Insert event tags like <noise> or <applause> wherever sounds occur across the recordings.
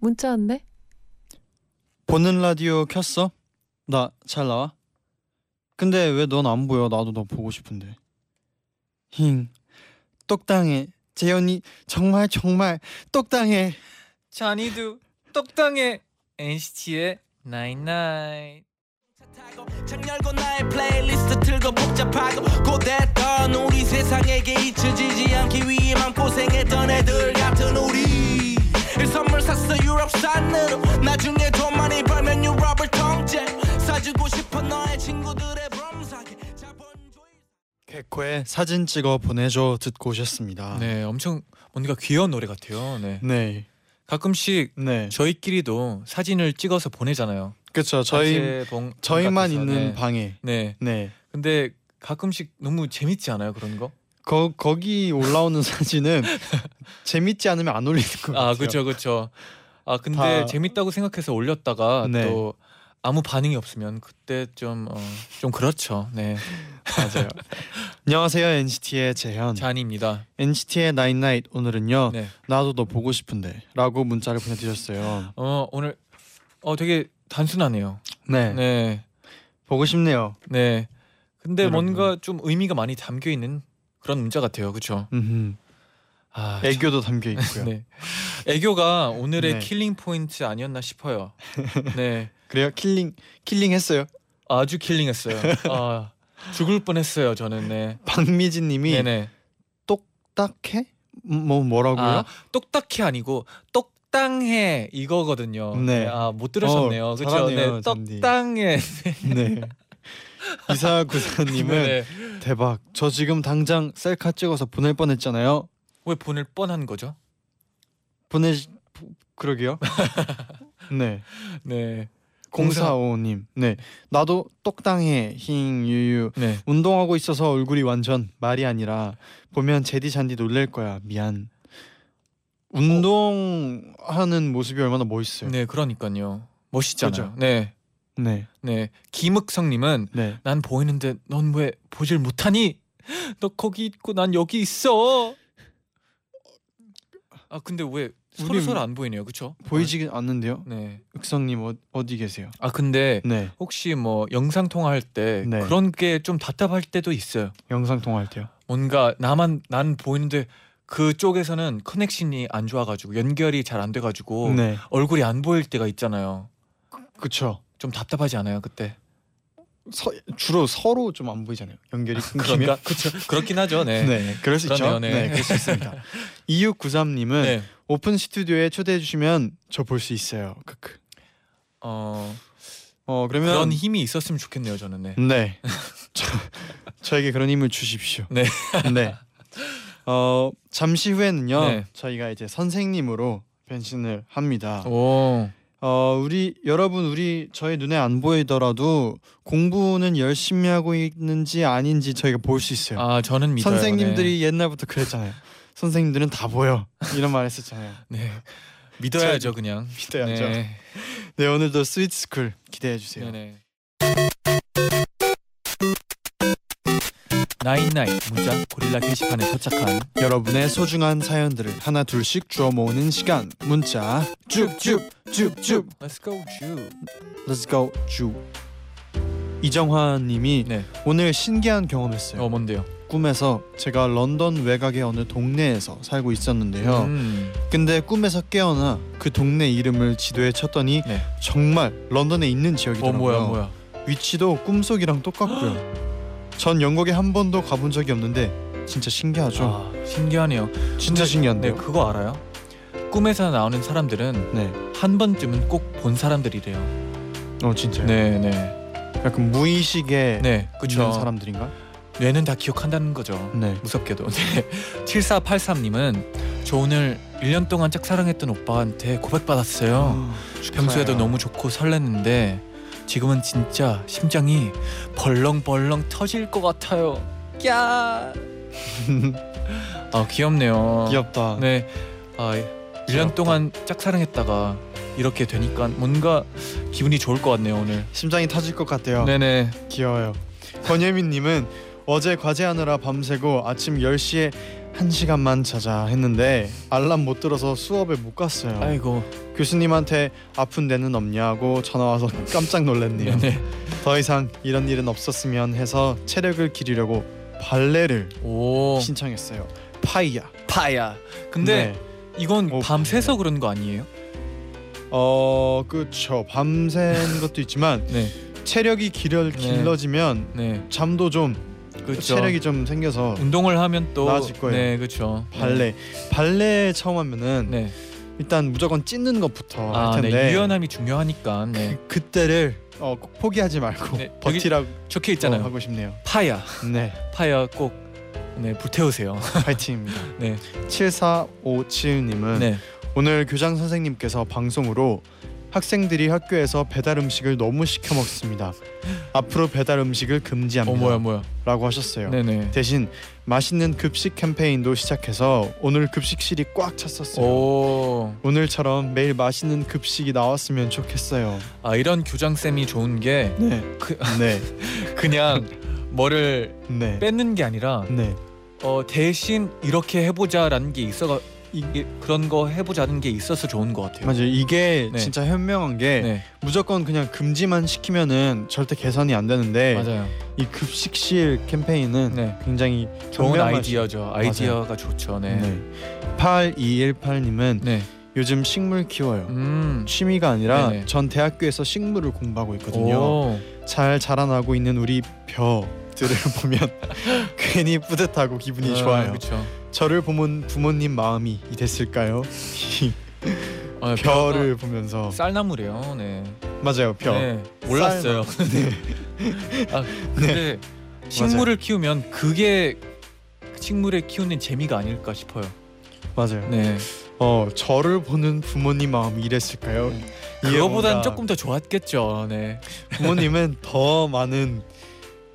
문자 왔네. 보는 라디오 켰어? 나 잘 나와? 근데 왜 넌 안 보여? 나도 너 보고 싶은데. 힝. 똑당해. 재현이 정말 정말 똑당해. 쟈니도 똑당해. NCT의 Night. 창 열고 나의 플레이리스트 틀고 복잡하고 고됐던 우리 세상에게 잊혀지지 않기 위해 맘고생했던 애들 같은 우리 유럽산으로 나중에 돈 많이 벌면 유럽을 통째 사주고 싶어 너의 친구들의 범사게 개코의 사진 찍어 보내줘 듣고 오셨습니다. 네, 엄청 뭔가 귀여운 노래 같아요. 네. 네. 가끔씩 네. 저희끼리도 사진을 찍어서 보내잖아요. 그렇죠. 저희 봉- 저희만 같아서. 있는 네. 방에. 네. 네. 근데 가끔씩 너무 재밌지 않아요 그런 거? 거 거기 올라오는 <laughs> 사진은 재밌지 않으면 안 올리는 것 같아요. 아 그렇죠 그렇죠. 아 근데 다- 재밌다고 생각해서 올렸다가 네. 또 아무 반응이 없으면 그때 좀좀 어, 좀 그렇죠. 네. <laughs> 맞아요. 안녕하세요 NCT의 재현. 쟈니입니다. NCT의 Night Night 오늘은요. 네. 나도 너 보고 싶은데라고 문자를 보내드렸어요. 어 오늘 어 되게 단순하네요. 네. 네. 보고 싶네요. 네. 근데 여러분. 뭔가 좀 의미가 많이 담겨 있는 그런 문자 같아요. 그렇죠? 음흠. 아, 애교도 담겨 있고요. 참, <laughs> 네. 애교가 오늘의 네. killing 포인트 아니었나 싶어요. 네. <laughs> 그래요? killing killing 했어요. 아주 killing했어요. 아, 죽을 뻔했어요. 저는 네. 박미진님이 네네. 똑딱해? 음, 뭐 뭐라고요? 아, 똑딱해 아니고 똑당해 이거거든요. 네. 아, 못 들으셨네요. 어, 그렇죠? 네. 똑당해. <laughs> 네. 이사 구사님은 네. 대박. 저 지금 당장 셀카 찍어서 보낼 뻔했잖아요. 왜 보낼 뻔한 거죠? 보내 그러게요. <laughs> 네. 네. 0455님. 네. 나도 똑당해. 힝 유유. 네. 운동하고 있어서 얼굴이 완전 말이 아니라 보면 제디 잔디 놀랄 거야. 미안. 운동하는 모습이 얼마나 멋있어요. 네, 그러니까요. 멋있잖아요. 그죠? 네. 네. 네. 김흑성 님은 네. 난 보이는데 넌 왜 보질 못하니? <gasps> 너 거기 있고 난 여기 있어. 아 근데 왜 서로 서로 안 보이네요, 그렇죠? 보이지 않는데요. 네. 흑성님 어, 어디 계세요? 아 근데 네. 혹시 뭐 영상 통화할 때 네. 그런 게 좀 답답할 때도 있어요. 영상 통화할 때요. 뭔가 나만 난 보이는데 그쪽에서는 커넥션이 안 좋아가지고 연결이 잘 안 돼가지고 네. 얼굴이 안 보일 때가 있잖아요. 그쵸. 좀 답답하지 않아요 그때? 서, 주로 서로 좀 안 보이잖아요. 연결이 끊기면. 그렇죠. 그렇긴 하죠. <laughs> 네. 네, 그럴 수 있죠. 그러네요, 네. 네. 그럴 수 있습니다. <laughs> 2693님은 네. 오픈 스튜디오에 초대해 주시면 저 볼 수 있어요. 크크. 어 어 그러면 그런 힘이 있었으면 좋겠네요 저는. 네. 네. <laughs> 저, 저에게 그런 힘을 주십시오. 네. 네. 어 잠시 후에는요. 네. 저희가 이제 선생님으로 변신을 합니다. 오. 어 우리 여러분 우리 저희 눈에 안 보이더라도 공부는 열심히 하고 있는지 아닌지 저희가 볼 수 있어요. 아 저는 믿어요. 선생님들이 옛날부터 그랬잖아요. <laughs> 선생님들은 다 보여 이런 말 했었잖아요. 네. <laughs> 네. 믿어야죠 그냥. 믿어야죠. 네, 네. 오늘도 Sweet School 기대해 주세요. 네네. 나인나인 문자 고릴라 게시판에 도착한 여러분의 소중한 사연들을 하나 둘씩 주워 모으는 시간 문자 쭉쭉쭉쭉 Let's go 주. Let's go 쭉 이정화님이 네. 오늘 신기한 경험했어요. 어 뭔데요? 꿈에서 제가 런던 외곽의 어느 동네에서 살고 있었는데요. 음. 근데 꿈에서 깨어나 그 동네 이름을 지도에 쳤더니 네. 정말 런던에 있는 어 지역이더라고요. 뭐야 뭐야. 위치도 꿈속이랑 똑같고요. <gasps> 전 영국에 한 번도 가본 적이 없는데 진짜 신기하죠. 아, 신기하네요. 진짜 신기한데요. 네 그거 알아요? 꿈에서 나오는 사람들은 네. 한 번쯤은 꼭 본 사람들이래요. 어 진짜요? 네 네. 약간 무의식에 네 그쵸. 사람들인가? 뇌는 다 기억한다는 거죠. 네. 무섭게도. 네. <laughs> 7483님은 저 오늘 1년 동안 짝사랑했던 오빠한테 고백받았어요. 평소에도 너무 좋고 설렜는데 지금은 진짜 심장이 벌렁벌렁 터질 것 같아요. 야. <laughs> 아 귀엽네요. 귀엽다. 네. 아 1년 귀엽다. 동안 짝사랑했다가 이렇게 되니까 뭔가 기분이 좋을 것 같네요 오늘. 심장이 터질 것 같아요. 네네. 귀여워요. 권예민님은 어제 과제하느라 밤새고 아침 10시에 한 시간만 자자 했는데 알람 못 들어서 수업에 못 갔어요. 아이고. 교수님한테 아픈 데는 없냐고 전화 와서 <laughs> 깜짝 놀랐네요. 네네. 더 이상 이런 일은 없었으면 해서 체력을 기르려고 발레를 오. 신청했어요. 파이야. 파야. 근데 네. 이건 오, 밤새서 그런 거 아니에요? 어 그쵸 밤샌 것도 있지만 네. 체력이 길어 길러지면 네. 잠도 좀 그렇죠. 체력이 좀 생겨서 운동을 하면 또 나아질 거예요. 네, 그렇죠. 발레 발레 처음 하면은 네. 일단 무조건 찢는 것부터 아, 할 텐데 네. 유연함이 중요하니까. 네. 그, 그때를 어, 꼭 포기하지 말고 네, 여기 버티라고 적혀 있잖아요. 하고 싶네요. 파야. 네 파야 꼭 네, 불태우세요. 파이팅입니다. <laughs> 네. 7457님은 네. 오늘 교장 선생님께서 방송으로 학생들이 학교에서 배달 음식을 너무 시켜 먹습니다. 앞으로 배달 음식을 어 금지합니다. 뭐야 뭐야. 라고 하셨어요. 네, 네. 대신 맛있는 급식 캠페인도 시작해서 오늘 급식실이 꽉 찼었어요. 오. 오늘처럼 매일 맛있는 급식이 나왔으면 좋겠어요. 아, 이런 교장 쌤이 좋은 게 네. 그, 네. <laughs> 그냥 뭐를 네. 뺏는 게 아니라 네. 어, 대신 이렇게 해 보자라는 게 있어가 이게 그런 거 해보자는 게 있어서 좋은 것 같아요. 맞아요. 이게 네. 진짜 현명한 게 네, 무조건 그냥 금지만 시키면은 절대 개선이 안 되는데 맞아요. 이 급식실 캠페인은 네, 굉장히 좋은 아이디어죠. 아이디어가 좋죠. 네, 네. 네. 8218님은 요즘 식물 키워요. 음. 취미가 아니라 네네. 전 대학교에서 식물을 공부하고 있거든요. 오. 잘 자라나고 있는 우리 벼들을 <laughs> 보면 <laughs> 괜히 뿌듯하고 기분이 아, 좋아요. 그렇죠. 저를 보면 부모님 마음이 됐을까요? <laughs> 어, 벼를 보면서 쌀나무래요. 네. 맞아요. 벼. 네, 몰랐어요. <laughs> 아, 근데 식물을 키우면 그게 식물을 키우는 재미가 아닐까 싶어요. 맞아요. 네. 어 저를 보는 부모님 마음이 이랬을까요? 이게 그거보단 뭔가 조금 더 좋았겠죠. 네. 부모님은 더 많은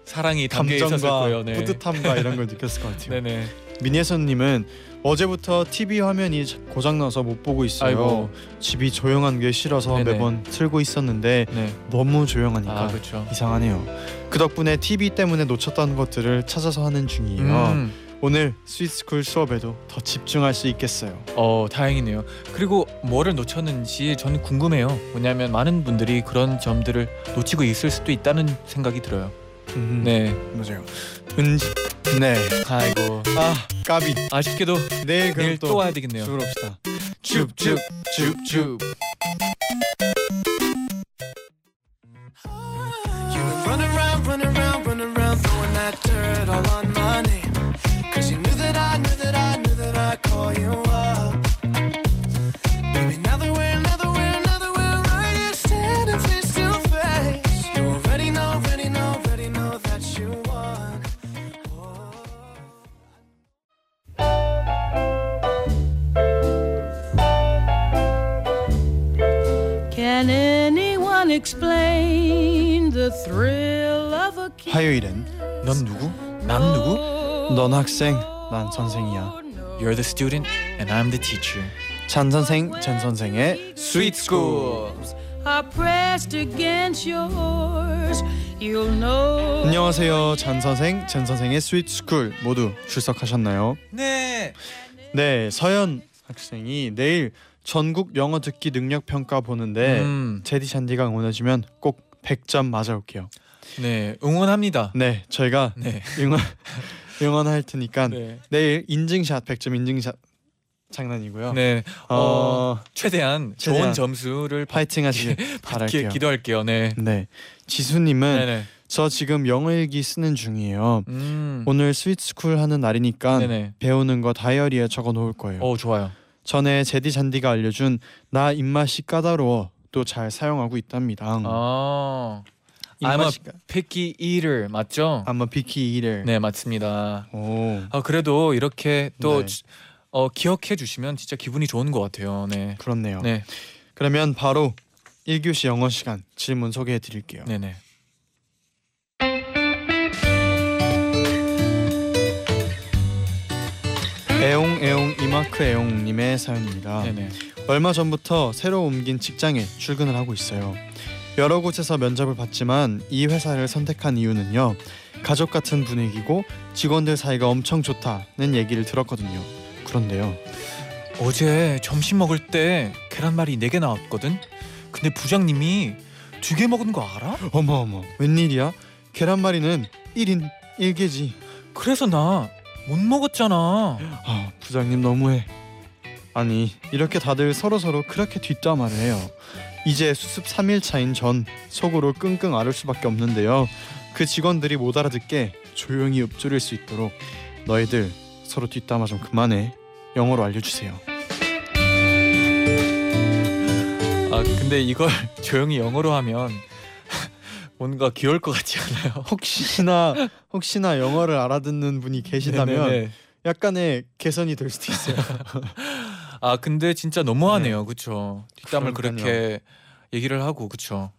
사랑이 담겨 있었을 거예요. 네. 뿌듯함과 이런 걸 느꼈을 것 같아요. <laughs> 네네. 민혜선님은 어제부터 TV 화면이 고장 나서 못 보고 있어요. 아이고. 집이 조용한 게 싫어서 네네. 매번 틀고 있었는데 네. 너무 조용하니까 아. 이상하네요. 그 덕분에 TV 때문에 놓쳤던 것들을 찾아서 하는 중이에요. 음. 오늘 스위스쿨 수업에도 더 집중할 수 있겠어요. 어 다행이네요. 그리고 뭐를 놓쳤는지 저는 궁금해요. 왜냐하면 많은 분들이 그런 점들을 놓치고 있을 수도 있다는 생각이 들어요. 음, 네. 맞아요. 은지. 네. 아이고 아 까비. 아쉽게도 내일 그럼 내일 또, 와야 되겠네요. 들어옵시다. 줍줍 줍줍. 넌 학생, 난 선생이야. You're the student and I'm the teacher. 쟌 선생, 잰 선생의 Sweet School. 안녕하세요, 쟌 선생, 잰 선생의 Sweet School 모두 출석하셨나요? 네. 네, 서연 학생이 내일 전국 영어 듣기 능력 평가 보는데 음. 재디 쟌디가 응원해주면 꼭 100점 맞아올게요. 네 응원합니다. 네, 저희가 네. 응원 응원할 테니까 네. 내일 인증샷 100점 인증샷 장난이고요. 네. 어, 어, 최대한, 최대한 좋은 점수를 받, 파이팅 하시길 받기 바랄게요. 기도할게요. 네. 네, 지수 님은 네네. 저 지금 영어 일기 쓰는 중이에요. 음. 오늘 Sweet School 하는 날이니까 네네. 배우는 거 다이어리에 적어 놓을 거예요. 어 좋아요. 전에 재디 쟌디가 알려준 나 입맛이 까다로워 또 잘 사용하고 있답니다. 아. I'm a picky eater 맞죠? I'm a picky eater. 네 맞습니다. 오. 아 그래도 이렇게 또 네. 지- 어, 기억해 주시면 진짜 기분이 좋은 것 같아요. 네. 그렇네요. 네. 그러면 바로 1교시 영어 시간 질문 소개해 드릴게요. 네, 네. 애용 애용 이마크 애용님의 사연입니다. 네, 네. 얼마 전부터 새로 옮긴 직장에 출근을 하고 있어요. 여러 곳에서 면접을 봤지만 이 회사를 선택한 이유는요. 가족 같은 분위기고 직원들 사이가 엄청 좋다는 얘기를 들었거든요. 그런데요. 어제 점심 먹을 때 계란말이 4개 나왔거든. 근데 부장님이 두 개 먹은 거 알아? 어머 어머 웬일이야? 계란말이는 1인 1개지. 그래서 나 못 먹었잖아. 아 부장님 너무해. 아니 이렇게 다들 서로 서로 그렇게 뒷담화를 해요. 이제 수습 3일 차인 전 속으로 끙끙 앓을 수밖에 없는데요. 그 직원들이 못 알아듣게 조용히 읊조릴 수 있도록 너희들 서로 뒷담화 좀 그만해. 영어로 알려주세요. 아 근데 이걸 <laughs> 조용히 영어로 하면 <laughs> 뭔가 귀여울 것 같지 않아요? <laughs> 혹시나 혹시나 영어를 알아듣는 분이 계시다면 네네네. 약간의 개선이 될 수도 있어요. 아 근데 진짜 너무하네요, 그렇죠? 뒷담을 그러니까요. 그렇게 얘기를 하고, 그렇죠?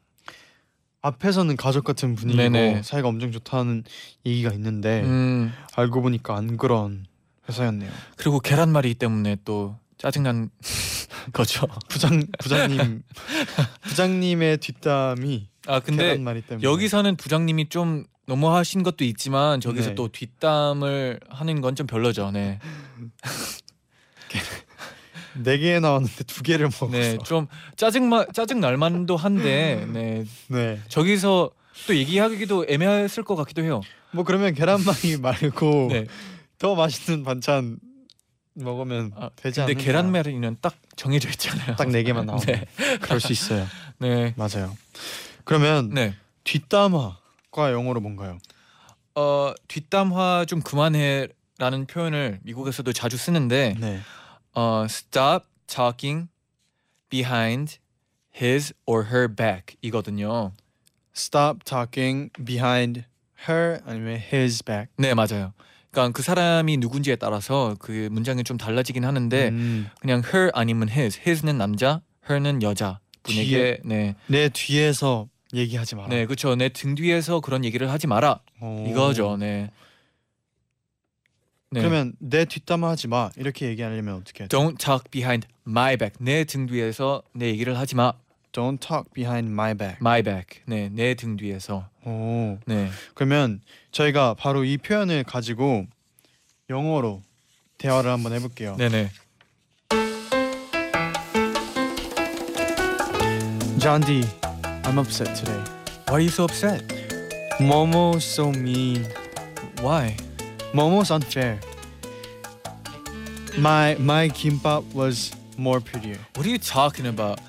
앞에서는 가족 같은 분위기고 네네. 사이가 엄청 좋다는 얘기가 있는데 음 알고 보니까 안 그런 회사였네요. 그리고 계란말이 때문에 또 짜증난 <laughs> 거죠. 부장 부장님 부장님의 뒷담이 아 근데 계란말이 때문에 여기서는 부장님이 좀 너무하신 것도 있지만 저기서 네. 또 뒷담을 하는 건 좀 별로죠. 네, <laughs> <laughs> 네 개 나왔는데 두 개를 먹어서 네, 좀 짜증만 짜증 날만도 한데, 네, 네. 저기서 또 얘기하기도 애매했을 것 같기도 해요. 뭐 그러면 계란말이 <laughs> 말고 네, 더 맛있는 반찬 먹으면 아, 되지 근데 않을까? 계란말이는 딱 정해져 있잖아요. 딱 네 개만 네, 그럴 수 있어요. <laughs> 네, 맞아요. 그러면 네. 뒷담화가 영어로 뭔가요? 어 뒷담화 좀 그만해라는 표현을 미국에서도 자주 쓰는데 네. 어 stop talking behind his or her back 이거든요. Stop talking behind her 아니면 his back. 네 맞아요. 그러니까 그 사람이 누군지에 따라서 그 문장이 좀 달라지긴 하는데 음, 그냥 her 아니면 his, his는 남자, her는 여자 분에게 네, 내 뒤에서 얘기하지 마라. 네 그렇죠. 내 등 뒤에서 그런 얘기를 하지 마라 오. 이거죠. 네. 네. 그러면 내 뒷담화 하지 마 이렇게 얘기하려면 어떻게 해야 돼? Don't talk behind my back. 내 등 뒤에서 내 얘기를 하지 마. Don't talk behind my back. My back. 네, 내 등 뒤에서. 오. 네. 그러면 저희가 바로 이 표현을 가지고 영어로 대화를 한번 해볼게요. 네, 네. John D, I'm upset today. Why are you so upset? Momo's so mean. Why? Momo's unfair. My my kimbap was more prettier. What are you talking about?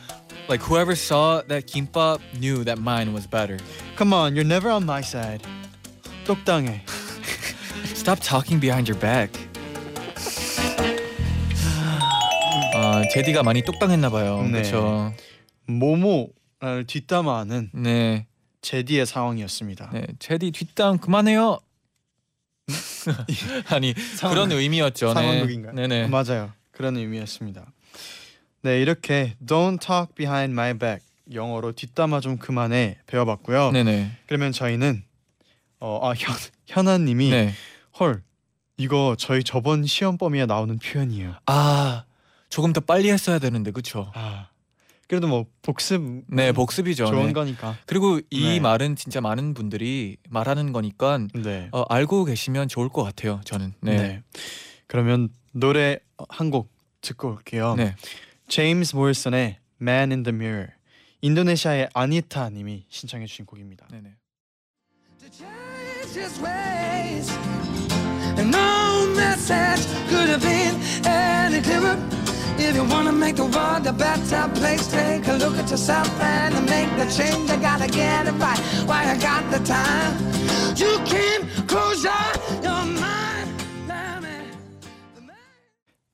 Like whoever saw that kimbap knew that mine was better. Come on, you're never on my side. 똑당해. Stop talking behind your back. 아, 제디가 많이 똑당했나 봐요. 네. 그렇죠. 모모를 뒷담화하는 네. 제디의 상황이었습니다. 네. 제디 뒷담 그만해요. 아니, <laughs> 그런 의미였죠. 네. 상황극인가요? 네, 네. 맞아요. 그런 의미였습니다. 네, 이렇게 Don't talk behind my back 영어로 뒷담화 좀 그만해 배워봤고요. 네, 네. 그러면 저희는 어, 아, 현 현아님이 네. 헐 이거 저희 저번 시험 범위에 나오는 표현이에요. 아, 조금 더 빨리 했어야 되는데. 그렇죠. 아 그래도 뭐 복습 네, 복습이죠. 좋은 네. 거니까. 그리고 이 네. 말은 진짜 많은 분들이 말하는 거니까 네. 어, 알고 계시면 좋을 것 같아요. 저는. 네. 네. 그러면 노래 한 곡 듣고 올게요. 네. 제임스 모리슨의 Man in the Mirror. 인도네시아의 아니타 님이 신청해 주신 곡입니다. 네, 네. If you wanna make the world a better place, take a look at yourself and make the change. You gotta get it right while you got the time. You can close your, your mind.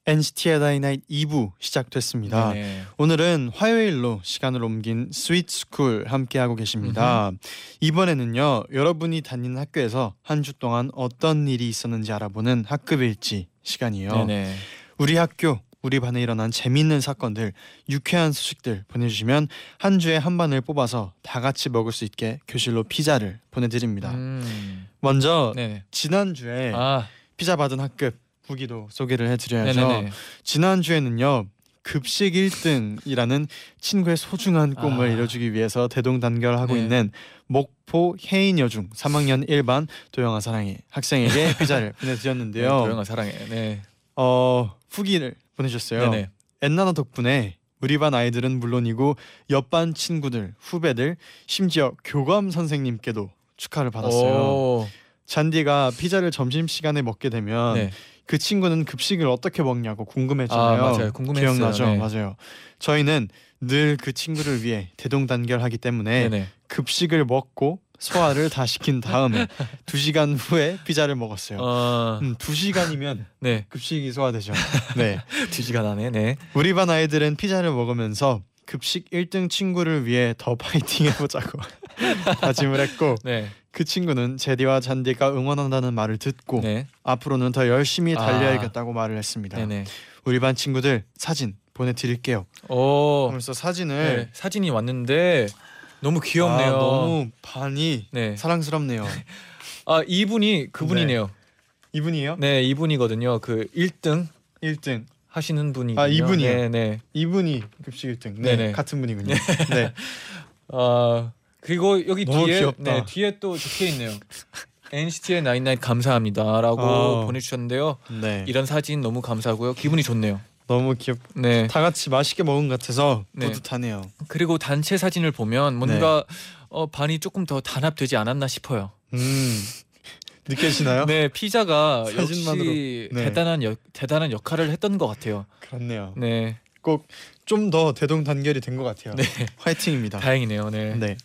NCT의 다이나이트 2부 시작됐습니다. 네. 오늘은 화요일로 시간을 옮긴 스윗 스쿨 함께 하고 계십니다. 이번에는요. 여러분이 다니는 학교에서 한 주 동안 어떤 일이 있었는지 알아보는 학급 일지 시간이에요. 네, 네. 우리 학교 우리 반에 일어난 재미있는 사건들, 유쾌한 소식들 보내주시면 한 주에 한 반을 뽑아서 다 같이 먹을 수 있게 교실로 피자를 보내드립니다. 음. 먼저 네네. 지난 주에 아, 피자 받은 학급 후기도 소개를 해드려야죠. 네네네. 지난 주에는요 급식 1등이라는 친구의 소중한 꿈을 아. 이뤄주기 위해서 대동단결하고 네. 있는 목포 해인여중 3학년 1반 도영아 사랑해 학생에게 <laughs> 피자를 네, 보내드렸는데요. 도영아 사랑해. 네. 어 후기를 보내주셨어요. 네네. 엔나나 덕분에 우리 반 아이들은 물론이고 옆반 친구들, 후배들, 심지어 교감 선생님께도 축하를 받았어요. 오. 잔디가 피자를 점심 시간에 먹게 되면 네. 그 친구는 급식을 어떻게 먹냐고 궁금했잖아요. 아, 맞아요. 궁금했어요. 기억나죠? 네. 맞아요. 저희는 늘 그 친구를 위해 대동단결하기 때문에 네네. 급식을 먹고 소화를 다 시킨 다음에 <laughs> 두 시간 후에 피자를 먹었어요. 어. 음, 두 시간이면 <laughs> 네. 급식이 소화되죠. <laughs> 네. 두 시간 안에. 네. 우리 반 아이들은 피자를 먹으면서 급식 1등 친구를 위해 더 파이팅 해보자고 다짐을 했고 네. 그 친구는 제디와 잔디가 응원한다는 말을 듣고 네. 앞으로는 더 열심히 아. 달려야겠다고 말을 했습니다. 네네. 우리 반 친구들 사진 보내드릴게요. 오. 하면서 사진을 네. 사진이 왔는데 너무 귀엽네요. 아, 너무 반이 네. 사랑스럽네요. <laughs> 아 이분이 그분이네요. 이분이에요? 네, 이분이거든요. 그 1등 1등. 하시는 분이. 아, 이분이요? 네, 네. 이분이 급식 1등. 네, 네네. 같은 분이군요. 네. <laughs> 아 그리고 여기 뒤에 귀엽다. 네 뒤에 또 적혀 있네요. NCT의 나인나인 감사합니다라고 어. 보내주셨는데요. 네. 이런 사진 너무 감사하고요. 기분이 좋네요. 너무 귀엽. 네. 다 같이 맛있게 먹은 것 같아서 네. 뿌듯하네요. 그리고 단체 사진을 보면 뭔가 어, 반이 조금 더 단합되지 않았나 싶어요. 음. 느껴지나요? 네, 피자가 사진만으로. 역시 네. 대단한 역, 대단한 역할을 했던 것 같아요. 그렇네요. 네, 꼭 좀 더 대동단결이 된 것 같아요. 네, 화이팅입니다. 다행이네요. 네, 네.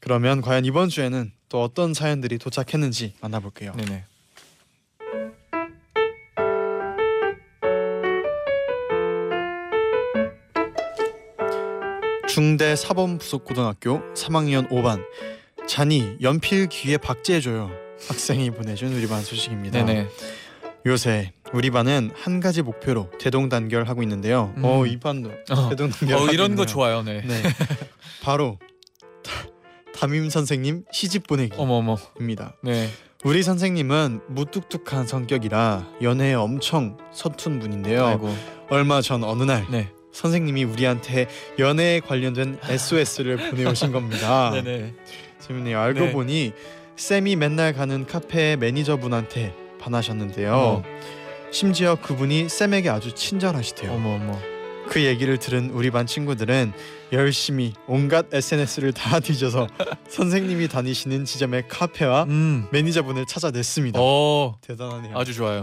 그러면 과연 이번 주에는 또 어떤 사연들이 도착했는지 만나볼게요. 네, 네. 중대 사범 부속 고등학교 3학년 5반 잔이 연필 귀에 박제해줘요. 학생이 보내준 우리 반 소식입니다. 네, 네. 요새 우리 반은 한 가지 목표로 대동단결하고 있는데요. 음. 어, 이 반도 어, 대동단결. 어, 이런 거 좋아요. 네. 네. 바로 다- 담임 선생님 시집 보내기입니다. 네. 우리 선생님은 무뚝뚝한 성격이라 연애에 엄청 서툰 분인데요. 아이고. 얼마 전 어느 날 네. 선생님이 우리한테 연애에 관련된 SOS를 <laughs> 보내오신 겁니다. 네, 네. 재밌네요. 알고 네. 보니 쌤이 맨날 가는 카페 매니저분한테 반하셨는데요. 어머. 심지어 그분이 쌤에게 아주 친절하시대요. 어머 어머. 그 얘기를 들은 우리 반 친구들은 열심히 온갖 SNS를 다 뒤져서 <laughs> 선생님이 다니시는 지점의 카페와 음. 매니저분을 찾아냈습니다. 어. 대단하네요. 아주 좋아요.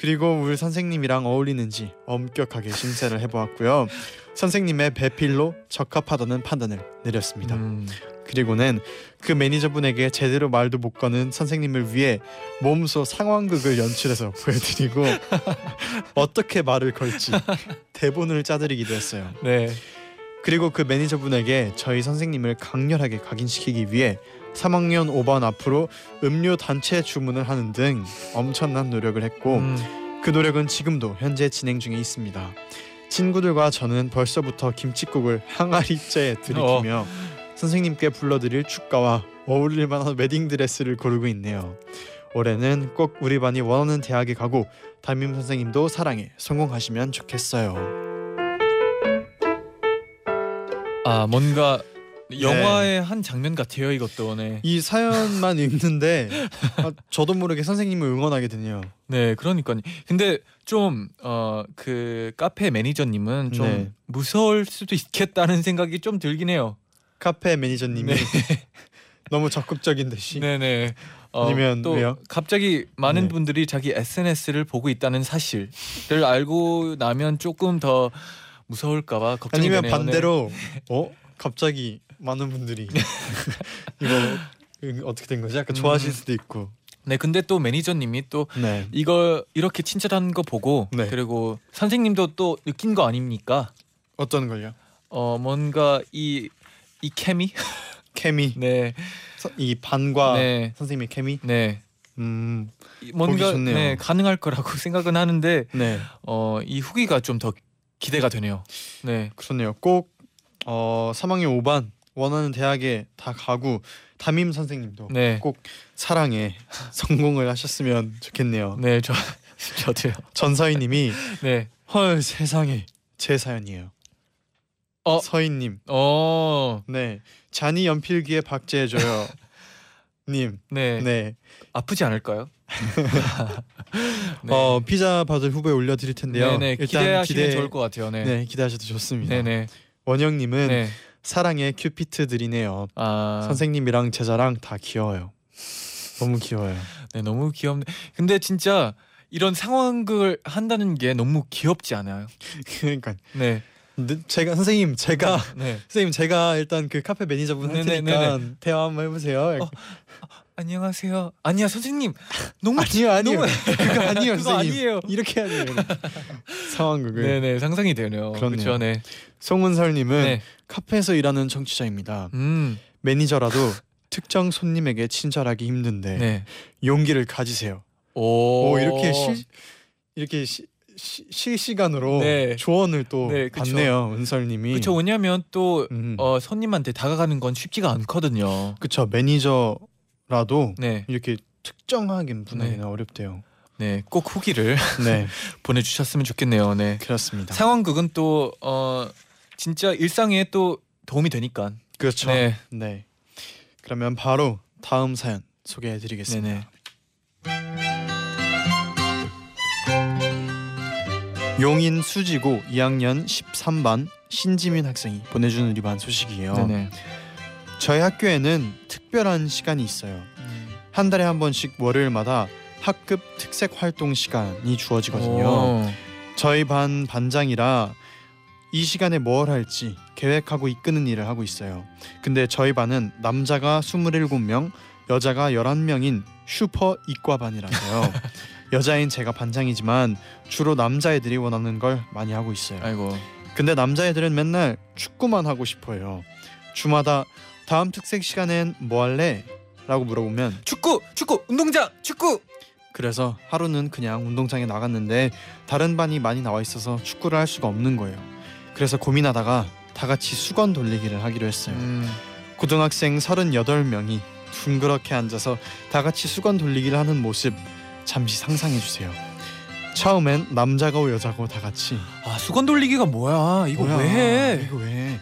그리고 우리 선생님이랑 어울리는지 엄격하게 심사를 해보았고요. 선생님의 배필로 적합하다는 판단을 내렸습니다. 음. 그리고는 그 매니저분에게 제대로 말도 못 거는 선생님을 위해 몸소 상황극을 연출해서 보여드리고 <laughs> 어떻게 말을 걸지 대본을 짜드리기도 했어요. 네. 그리고 그 매니저분에게 저희 선생님을 강렬하게 각인시키기 위해 3학년 5반 앞으로 음료 단체 주문을 하는 등 엄청난 노력을 했고 음. 그 노력은 지금도 현재 진행 중에 있습니다. 친구들과 저는 벌써부터 김치국을 항아리째에 들이키며 선생님께 불러드릴 축가와 어울릴 만한 웨딩 드레스를 고르고 있네요. 올해는 꼭 우리 반이 원하는 대학에 가고 담임 선생님도 사랑에 성공하시면 좋겠어요. 아 뭔가 영화의 한 장면 같아요 이것도 네. 이 사연만 <laughs> 읽는데 아, 저도 모르게 선생님을 응원하게 되네요. 네 그러니까요. 근데 좀 어 그 카페 매니저님은 좀 네. 무서울 수도 있겠다는 생각이 좀 들긴 해요. 카페 매니저님이 네. <laughs> 너무 적극적인 듯이 네네. 어, 아니면 또 왜요? 갑자기 많은 네. 분들이 자기 SNS를 보고 있다는 사실을 알고 나면 조금 더 무서울까봐 걱정이 아니면 되네요. 반대로 <laughs> 어 갑자기 많은 분들이 <laughs> 이거 이거 어떻게 된 거지? 약간 좋아하실 음. 수도 있고. 네. 네, 근데 또 매니저님이 또 네. 이거 이렇게 친절한 거 보고 네. 그리고 선생님도 또 느낀 거 아닙니까? 어떤 걸요? 어 뭔가 이 이 케미 케미. <laughs> 네, 서- 이 반과 네, 선생님의 케미. 네. 음, 뭔가 좋네요. 네, 가능할 거라고 <laughs> 생각은 하는데 네, 어, 이 후기가 좀 더 기대가 되네요. 네. 그렇네요. 꼭 어, 3학년 5반 원하는 대학에 다 가고 담임 선생님도 네. 꼭 사랑에 <laughs> 성공을 하셨으면 좋겠네요. 네, 저 <laughs> 저도요. 전서희님이 <laughs> 네. 헐 세상에 제 사연이에요. 어. 서희님, 어. 네 잔이 연필기에 박제해줘요. 님, 네. 네, 아프지 않을까요? 네. 어 피자 받을 후보에 올려드릴 텐데요. 네, 네. 일단 기대하시면 기대, 좋을 것 같아요. 네. 네, 기대하셔도 좋습니다. 네, 네. 원영님은 네. 사랑의 큐피트들이네요. 아. 선생님이랑 제자랑 다 귀여워요. 너무 귀여워요. 네, 너무 귀엽네. 근데 진짜 이런 상황극을 한다는 게 너무 귀엽지 않아요? 그러니까 네. 근데 제가 선생님 제가 네. 선생님 제가 일단 그 카페 매니저분 할 네네, 테니까 대화 한번 해보세요. 어, 안녕하세요. 아니야, 선생님. 너무 <laughs> 아니요 아니요 너무- <laughs> 그거 아니에요 그거 선생님 아니에요. 이렇게 아니에요 상황극을 네, 네. 상상이 되네요. 그렇죠. 네. 송은설님은 네. 카페에서 일하는 청취자입니다. 음. 매니저라도 특정 손님에게 친절하기 힘든데 네. 용기를 가지세요. 오. 오 이렇게 실 이렇게 시, 시, 실시간으로 네. 조언을 또 네. 받네요 은설님이. 그렇죠. 왜냐면 또 음. 어, 손님한테 다가가는 건 쉽지가 않거든요. 그쵸 매니저 라도 네. 이렇게 특정하게 분하기는 네. 어렵대요. 네. 꼭 후기를 <laughs> 네 <laughs> 보내 주셨으면 좋겠네요. 네. 그렇습니다. 상황극은 또 어, 진짜 일상에 또 도움이 되니까. 그렇죠. 네. 네. 그러면 바로 다음 사연 소개해드리겠습니다. 네네. 용인 수지고 2학년 13반 신지민 학생이 보내주는 리반 소식이에요. 네네. 저희 학교에는 특별한 시간이 있어요. 한 달에 한 번씩 월요일마다 학급 특색 활동 시간이 주어지거든요. 오. 저희 반 반장이라 이 시간에 뭘 할지 계획하고 이끄는 일을 하고 있어요. 근데 저희 반은 남자가 27명, 여자가 11명인 슈퍼 이과반이라서요. <laughs> 여자인 제가 반장이지만 주로 남자애들이 원하는 걸 많이 하고 있어요. 아이고. 근데 남자애들은 맨날 축구만 하고 싶어요. 주마다 다음 특색 시간엔 뭐 할래? 라고 물어보면 축구, 축구, 운동장, 축구. 그래서 하루는 그냥 운동장에 나갔는데 다른 반이 많이 나와 있어서 축구를 할 수가 없는 거예요. 그래서 고민하다가 다 같이 수건 돌리기를 하기로 했어요. 음. 고등학생 38명이 둥그렇게 앉아서 다 같이 수건 돌리기를 하는 모습 잠시 상상해 주세요. 처음엔 남자고 여자고 다 같이 아 수건 돌리기가 뭐야? 이거 뭐야, 왜 해? 이거 왜?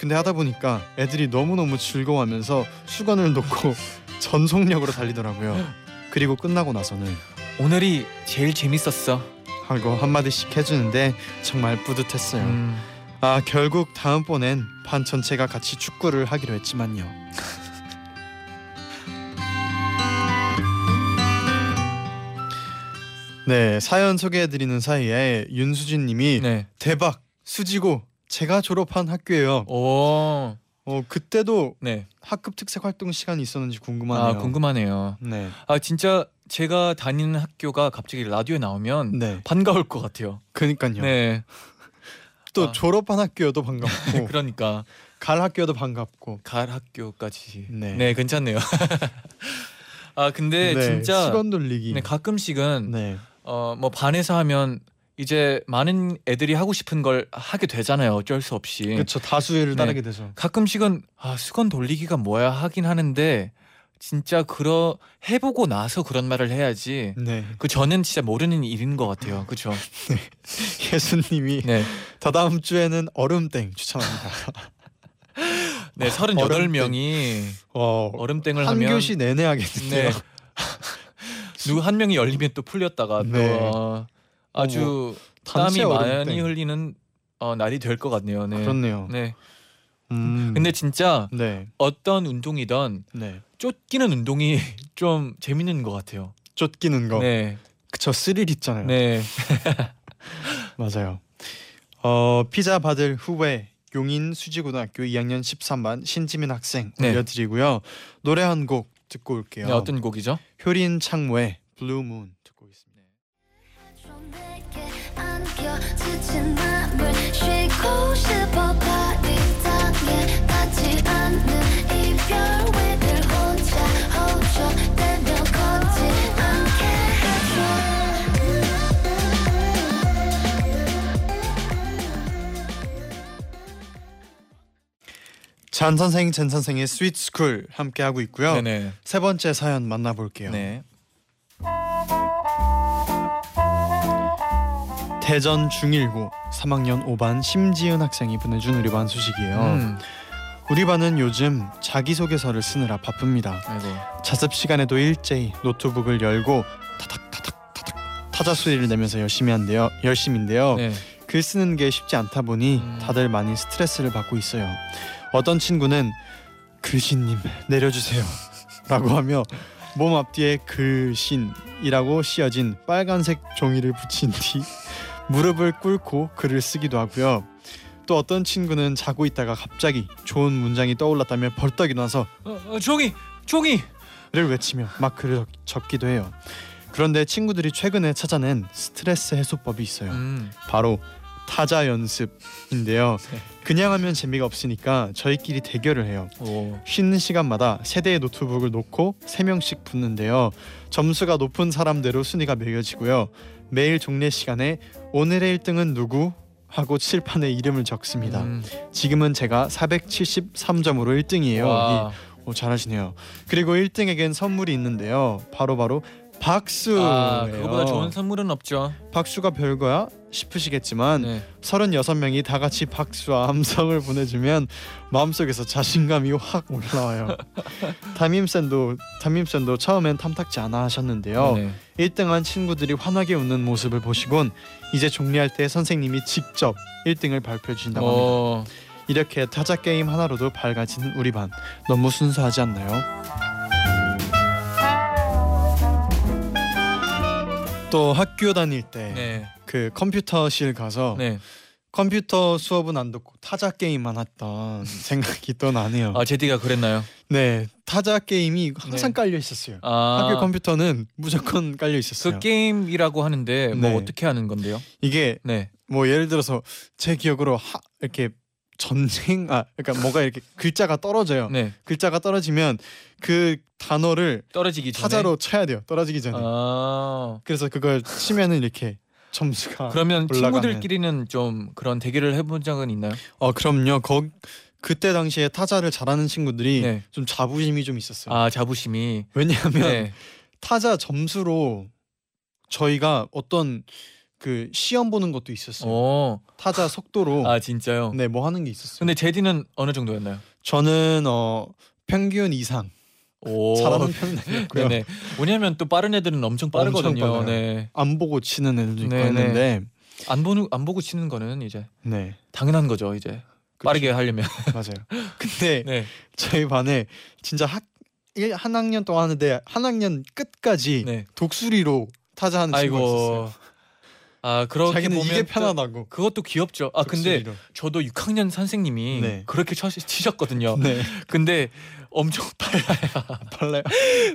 근데 하다 보니까 애들이 너무너무 즐거워하면서 수건을 놓고 <laughs> 전속력으로 달리더라고요. 그리고 끝나고 나서는 오늘이 제일 재밌었어. 하고 한마디씩 해주는데 정말 뿌듯했어요. 음. 아 결국 다음번엔 반 전체가 같이 축구를 하기로 했지만요. <laughs> 네 사연 소개해드리는 사이에 윤수진님이 네. 대박 수지고 제가 졸업한 학교예요. 오. 어 그때도 네. 학급 특색 활동 시간이 있었는지 궁금하네요. 아 궁금하네요. 네, 아 진짜 제가 다니는 학교가 갑자기 라디오에 나오면 네, 반가울 것 같아요. 그니까요. 네. 또 아. 졸업한 학교여도 반갑고 <laughs> 그러니까 갈 학교도 반갑고. 갈 학교까지. 네. 네, 괜찮네요. <laughs> 아 근데 네, 진짜 수건 돌리기. 네, 가끔씩은 네, 어뭐 반에서 하면 이제 많은 애들이 하고 싶은 걸 하게 되잖아요. 어쩔 수 없이. 그렇죠. 다수를 네. 따르게 되죠. 가끔씩은 아 수건 돌리기가 뭐야 하긴 하는데 진짜 그러 해보고 나서 그런 말을 해야지. 네, 그 저는 진짜 모르는 일인 것 같아요. 그렇죠? <laughs> 예수님이 네, 다다음 주에는 얼음땡 추천합니다. <laughs> 네, 38명이 어, 얼음땡 을 한 하면 교시 내내 하겠는데요. 네. 누구 한 명이 열리면 또 풀렸다가 네. 또 어, 아주 땀이 단체 많이 얼음땡. 흘리는 어, 날이 될 것 같네요. 네. 그렇네요. 네. 음, 근데 진짜 네, 어떤 운동이든 네, 쫓기는 운동이 <laughs> 좀 재밌는 것 같아요. 쫓기는 거. 네, 그쵸, 스릴 있잖아요. 네, <laughs> 맞아요. 어 피자 받을 후에 용인 수지고등학교 2학년 13반 신지민 학생 네. 올려드리고요. 노래 한 곡 듣고 올게요. 네. 어떤 곡이죠? 효린 창모의 블루문 듣고 쟌 선생, 잰 선생의 Sweet School 함께 하고 있고요. 네네. 세 번째 사연 만나볼게요. 네. 대전 중일고 3학년 5반 심지은 학생이 보내준 우리 반 소식이에요. 음. 우리 반은 요즘 자기소개서를 쓰느라 바쁩니다. 아이고. 자습 시간에도 일제히 노트북을 열고 타닥 타닥 타닥 타자 소리를 내면서 열심히 한대요. 열심인데요. 네. 글 쓰는 게 쉽지 않다 보니 음. 다들 많이 스트레스를 받고 있어요. 어떤 친구는 글신님 내려주세요 라고 하며 몸 앞뒤에 글신이라고 씌어진 빨간색 종이를 붙인 뒤 무릎을 꿇고 글을 쓰기도 하고요. 또 어떤 친구는 자고 있다가 갑자기 좋은 문장이 떠올랐다며 벌떡 일어나서 어, 어, 종이 종이. 를 외치며 막 글을 적- 적기도 해요. 그런데 친구들이 최근에 찾아낸 스트레스 해소법이 있어요. 음. 바로 타자 연습인데요. 네. 그냥 하면 재미가 없으니까 저희끼리 대결을 해요. 오. 쉬는 시간마다 세 대의 노트북을 놓고 세 명씩 붙는데요. 점수가 높은 사람대로 순위가 매겨지고요. 매일 종례 시간에 오늘의 1등은 누구 하고 칠판에 이름을 적습니다. 음. 지금은 제가 473점으로 1등이에요. 와. 오, 잘하시네요. 그리고 1등에겐 선물이 있는데요. 바로 바로 박수예요. 아, 그거보다 좋은 선물은 없죠. 박수가 별거야 싶으시겠지만 네. 36명이 다 같이 박수와 함성을 보내주면 마음속에서 자신감이 확 올라와요. <laughs> 담임쌤도 담임쌤도 처음엔 탐탁지 않아 하셨는데요. 네. 1등한 친구들이 환하게 웃는 모습을 보시곤 이제 종례할 때 선생님이 직접 1등을 발표해 주신다고 합니다. 어. 이렇게 타자 게임 하나로도 밝아지는 우리 반 너무 순수하지 않나요? 또 학교 다닐 때그 네. 컴퓨터실 가서 네. 컴퓨터 수업은 안 듣고 타자 게임만 했던 <laughs> 생각이 또 나네요. 아 제디가 그랬나요? 네, 타자 게임이 항상 네. 깔려 있었어요. 아. 학교 컴퓨터는 무조건 깔려 있었어요. 그 게임이라고 하는데 뭐 네. 어떻게 하는 건데요? 이게 네. 뭐 예를 들어서 제 기억으로 하, 이렇게 전쟁 아 그러니까 뭐가 이렇게 글자가 떨어져요. 네. 글자가 떨어지면 그 단어를 떨어지기 전에. 타자로 쳐야 돼요. 떨어지기 전에. 아. 그래서 그걸 치면은 이렇게 점수가 그러면 올라가는. 친구들끼리는 좀 그런 대결을 해본 적은 있나요? 어 그럼요. 거 그때 당시에 타자를 잘하는 친구들이 네. 좀 자부심이 좀 있었어요. 아 자부심이. 왜냐하면 네. 타자 점수로 저희가 어떤 그 시험 보는 것도 있었어요. 어. 타자 속도로 아 진짜요? 네 뭐 하는 게 있었어요. 근데 제디는 어느 정도였나요? 저는 어 평균 이상 오. 잘하는 편은 아니었고요. 네네. 뭐냐면 또 빠른 애들은 엄청 빠르거든요. 엄청. 네. 안 보고 치는 애들도 있고 네, 했는데 안 보는 안 보고 치는 거는 이제 네 당연한 거죠. 이제 빠르게 하려면. <laughs> 맞아요. 근데 <laughs> 네. 저희 반에 진짜 학, 일- 한 학년 동안 하는데 한 학년 끝까지 네. 독수리로 타자 하는 친구가 있었어요. 아 그렇게 자기는 보면 이게 또 편하다고. 그것도 귀엽죠. 아 근데 독수리로. 저도 6학년 선생님이 네. 그렇게 쳐, 치셨거든요. <laughs> 네 근데 엄청 <laughs> 빨라요. 빨라요.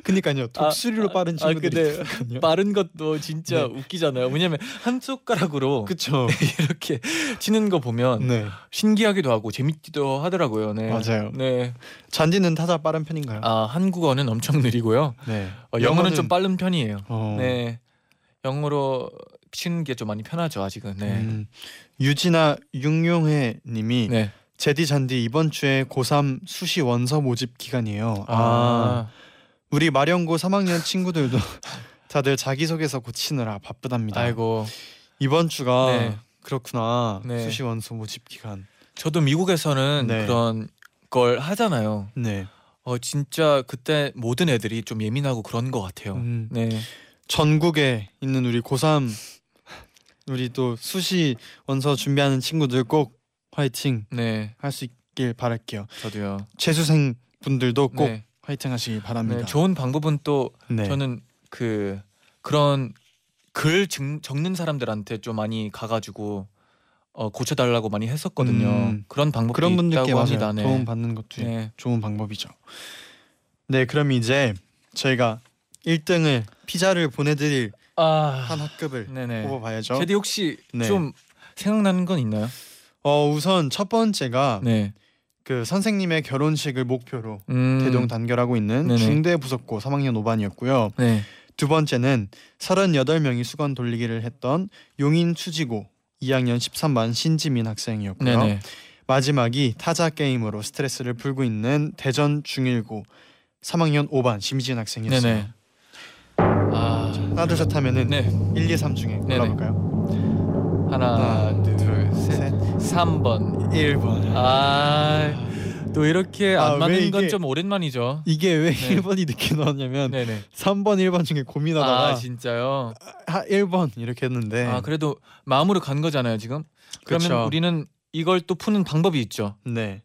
그니까요. 독수리로 아, 빠른 아, 친구들이 근데 있거든요. 빠른 것도 진짜 웃기잖아요. 왜냐면 한 손가락으로 그쵸. <laughs> 이렇게 치는 거 보면 네 신기하기도 하고 재밌기도 하더라고요. 네. 맞아요. 네. 잔디는 타자 빠른 편인가요? 아 한국어는 엄청 느리고요. 네. 어, 영어는 좀 빠른 편이에요. 어. 네. 영어로 치는 게 좀 많이 편하죠 아직은. 네. 음, 유진아 육룡해 님이 네. 제디 잔디 이번 주에 고3 수시 원서 모집 기간이에요. 아, 아. 우리 마령고 3학년 친구들도 <laughs> 다들 자기소개서 고치느라 바쁘답니다. 아이고. 이번 주가 네. 그렇구나. 네. 수시 원서 모집 기간. 저도 미국에서는 네. 그런 걸 하잖아요. 네. 어 진짜 그때 모든 애들이 좀 예민하고 그런 것 같아요. 음, 네. 전국에 있는 우리 고3 우리 또 수시 원서 준비하는 친구들 꼭 화이팅 네. 할 수 있길 바랄게요. 저도요. 재수생 분들도 꼭 네. 화이팅 하시길 바랍니다. 네. 좋은 방법은 또 네. 저는 그 그런 글 적, 적는 사람들한테 좀 많이 가가지고 어, 고쳐달라고 많이 했었거든요. 음. 그런 방법도 그런 분들께. 합니다. 네. 도움 받는 것도 네. 좋은 방법이죠. 네, 그럼 이제 저희가 1등을 피자를 보내드릴 아, 한 학급을 네네. 뽑아봐야죠. 제디 혹시 네. 좀 생각나는 건 있나요? 어 우선 첫 번째가 네. 그 선생님의 결혼식을 목표로 음, 대동 단결하고 있는 네네. 중대 부속고 3학년 5반이었고요. 네. 두 번째는 38명이 수건 돌리기를 했던 용인 추지고 2학년 13반 신지민 학생이었고요. 네네. 마지막이 타자 게임으로 스트레스를 풀고 있는 대전 중일고 3학년 5반 심지은 학생이었어요. 네네. 아, 하나 둘 셋 하면은 네. 1, 2, 3 중에 네네. 골라볼까요? 하나, 하나, 둘, 셋. 셋. 3번. 1번. 아, 또 이렇게 아, 안 왜 맞는 건 이게- 좀 오랜만이죠. 이게 왜 네. 1번이 늦게 나왔냐면 네네. 3번, 1번 중에 고민하다가 아, 진짜요? 하, 1번 이렇게 했는데 아, 그래도 마음으로 간 거잖아요, 지금. 그러면 그쵸. 우리는 이걸 또 푸는 방법이 있죠. 네.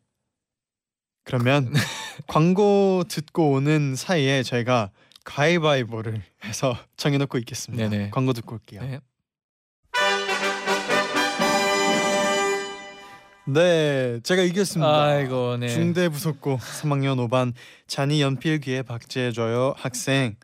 그러면 <laughs> 광고 듣고 오는 사이에 저희가 가위바위보를 해서 <laughs> 정해놓고 있겠습니다. 네네. 광고 듣고 올게요. 네. 네, 제가 이겼습니다. 아이고, 네. 중대 부속고 3학년 5반 잔이 연필 귀에 박제해줘요 학생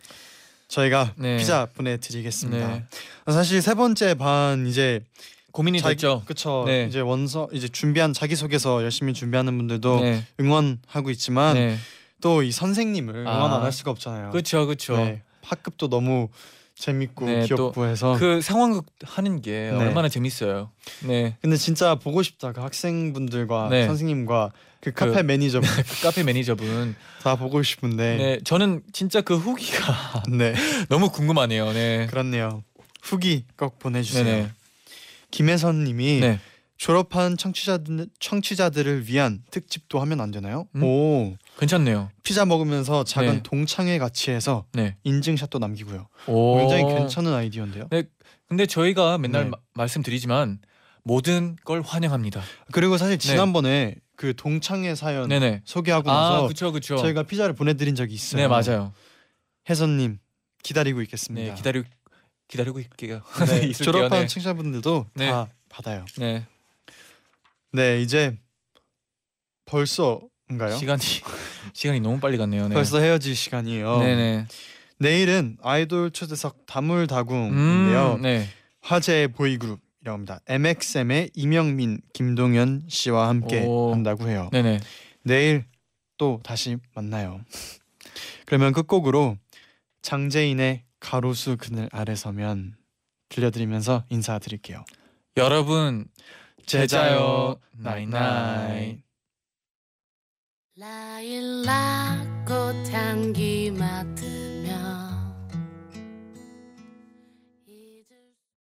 저희가 네. 피자 보내드리겠습니다. 네. 사실 세 번째 반 이제 고민이 자기- 됐죠. 그쵸 네. 이제 원서 이제 준비한 자기 소개서 열심히 준비하는 분들도 네. 응원하고 있지만 네. 또 이 선생님을 아. 응원 안 할 수가 없잖아요. 그렇죠, 그렇죠. 네, 학급도 너무 재밌고 네, 귀엽고 해서 그 상황극 하는 게 네. 얼마나 재밌어요. 네. 근데 진짜 보고 싶다 그 학생분들과 네. 선생님과 그 카페 그- 매니저 <laughs> 그 카페 매니저분. 다 보고 싶은데 네. 저는 진짜 그 후기가 <laughs> 네. 너무 궁금하네요. 네. 그렇네요. 후기 꼭 보내 주세요. 네네. 김혜선 님이 네. 졸업한 청취자들 청취자들을 위한 특집도 하면 안 되나요? 음? 오 괜찮네요. 피자 먹으면서 작은 네. 동창회 같이 해서 네. 인증샷도 남기고요. 오. 굉장히 괜찮은 아이디어인데요. 근데 저희가 맨날 네. 마- 말씀드리지만 모든 걸 환영합니다. 그리고 사실 지난번에 그 동창회 사연 네네. 소개하고 아, 나서 그렇죠, 그렇죠. 저희가 피자를 보내드린 적이 있어요. 네, 맞아요. 혜선님 기다리고 네, 있겠습니다. 기다리 기다리고 있게요. 네. <laughs> 졸업한 네. 청취자분들도 네. 다 받아요. 네. 네 이제 벌써인가요? 시간이 <laughs> 시간이 너무 빨리 갔네요. 네. 벌써 헤어질 시간이에요. 네네. 내일은 아이돌 초대석 다물다궁인데요. 음, 네. 화제 보이그룹이라고 합니다. MXM의 임영민, 김동현 씨와 함께 오. 한다고 해요. 네네. 내일 또 다시 만나요. 그러면 끝곡으로 장재인의 가로수 그늘 아래 서면 들려드리면서 인사드릴게요. 여러분 잘 자요. Night Night. 라일락 꽃향기 맡은